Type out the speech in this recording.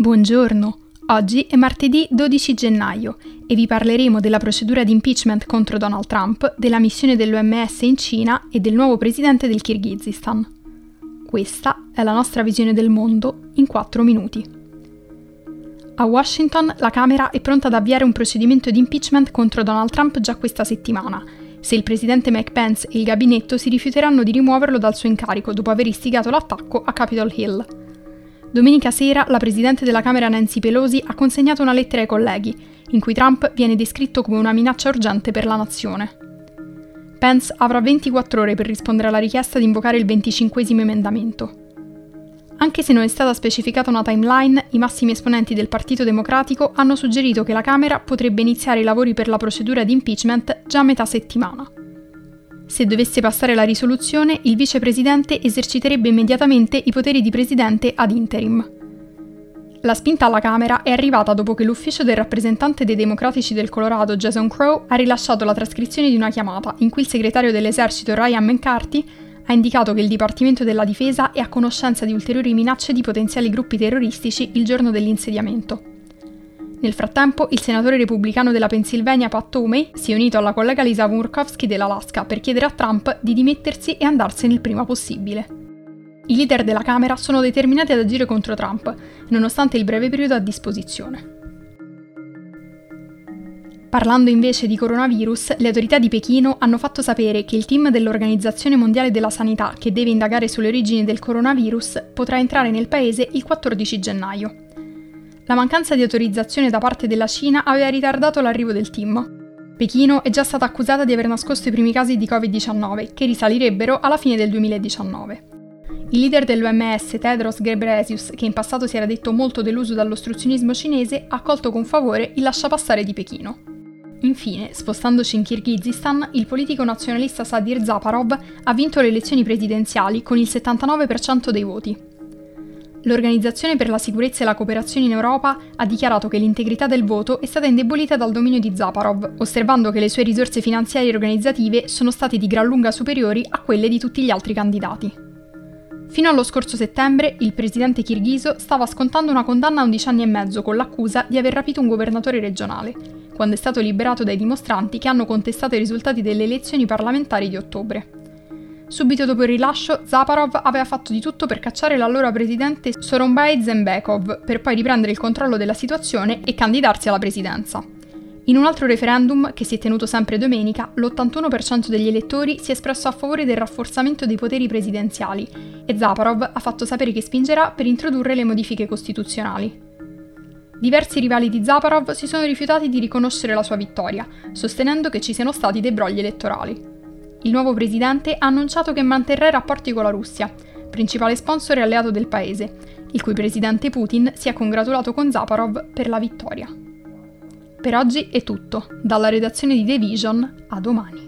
Buongiorno, oggi è martedì 12 gennaio e vi parleremo della procedura di impeachment contro Donald Trump, della missione dell'OMS in Cina e del nuovo presidente del Kirghizistan. Questa è la nostra visione del mondo in 4 minuti. A Washington la Camera è pronta ad avviare un procedimento di impeachment contro Donald Trump già questa settimana, se il presidente Mike Pence e il gabinetto si rifiuteranno di rimuoverlo dal suo incarico dopo aver istigato l'attacco a Capitol Hill. Domenica sera la presidente della Camera Nancy Pelosi ha consegnato una lettera ai colleghi, in cui Trump viene descritto come una minaccia urgente per la nazione. Pence avrà 24 ore per rispondere alla richiesta di invocare il 25 emendamento. Anche se non è stata specificata una timeline, i massimi esponenti del Partito Democratico hanno suggerito che la Camera potrebbe iniziare i lavori per la procedura di impeachment già a metà settimana. Se dovesse passare la risoluzione, il vicepresidente eserciterebbe immediatamente i poteri di presidente ad interim. La spinta alla Camera è arrivata dopo che l'ufficio del rappresentante dei democratici del Colorado, Jason Crow, ha rilasciato la trascrizione di una chiamata in cui il segretario dell'esercito Ryan McCarthy ha indicato che il Dipartimento della Difesa è a conoscenza di ulteriori minacce di potenziali gruppi terroristici il giorno dell'insediamento. Nel frattempo, il senatore repubblicano della Pennsylvania Pat Toomey si è unito alla collega Lisa Murkowski dell'Alaska per chiedere a Trump di dimettersi e andarsene il prima possibile. I leader della Camera sono determinati ad agire contro Trump, nonostante il breve periodo a disposizione. Parlando invece di coronavirus, le autorità di Pechino hanno fatto sapere che il team dell'Organizzazione Mondiale della Sanità che deve indagare sulle origini del coronavirus potrà entrare nel paese il 14 gennaio. La mancanza di autorizzazione da parte della Cina aveva ritardato l'arrivo del team. Pechino è già stata accusata di aver nascosto i primi casi di Covid-19, che risalirebbero alla fine del 2019. Il leader dell'OMS, Tedros Ghebreyesus, che in passato si era detto molto deluso dall'ostruzionismo cinese, ha accolto con favore il lasciapassare di Pechino. Infine, spostandoci in Kirghizistan, il politico nazionalista Sadir Zaparov ha vinto le elezioni presidenziali con il 79% dei voti. L'Organizzazione per la sicurezza e la cooperazione in Europa ha dichiarato che l'integrità del voto è stata indebolita dal dominio di Zaparov, osservando che le sue risorse finanziarie e organizzative sono state di gran lunga superiori a quelle di tutti gli altri candidati. Fino allo scorso settembre, il presidente kirghiso stava scontando una condanna a 11 anni e mezzo con l'accusa di aver rapito un governatore regionale, quando è stato liberato dai dimostranti che hanno contestato i risultati delle elezioni parlamentari di ottobre. Subito dopo il rilascio, Zaparov aveva fatto di tutto per cacciare l'allora presidente Soronbay Zembekov, per poi riprendere il controllo della situazione e candidarsi alla presidenza. In un altro referendum, che si è tenuto sempre domenica, l'81% degli elettori si è espresso a favore del rafforzamento dei poteri presidenziali e Zaparov ha fatto sapere che spingerà per introdurre le modifiche costituzionali. Diversi rivali di Zaparov si sono rifiutati di riconoscere la sua vittoria, sostenendo che ci siano stati dei brogli elettorali. Il nuovo presidente ha annunciato che manterrà i rapporti con la Russia, principale sponsor e alleato del paese, il cui presidente Putin si è congratulato con Zaparov per la vittoria. Per oggi è tutto, dalla redazione di The Vision a domani.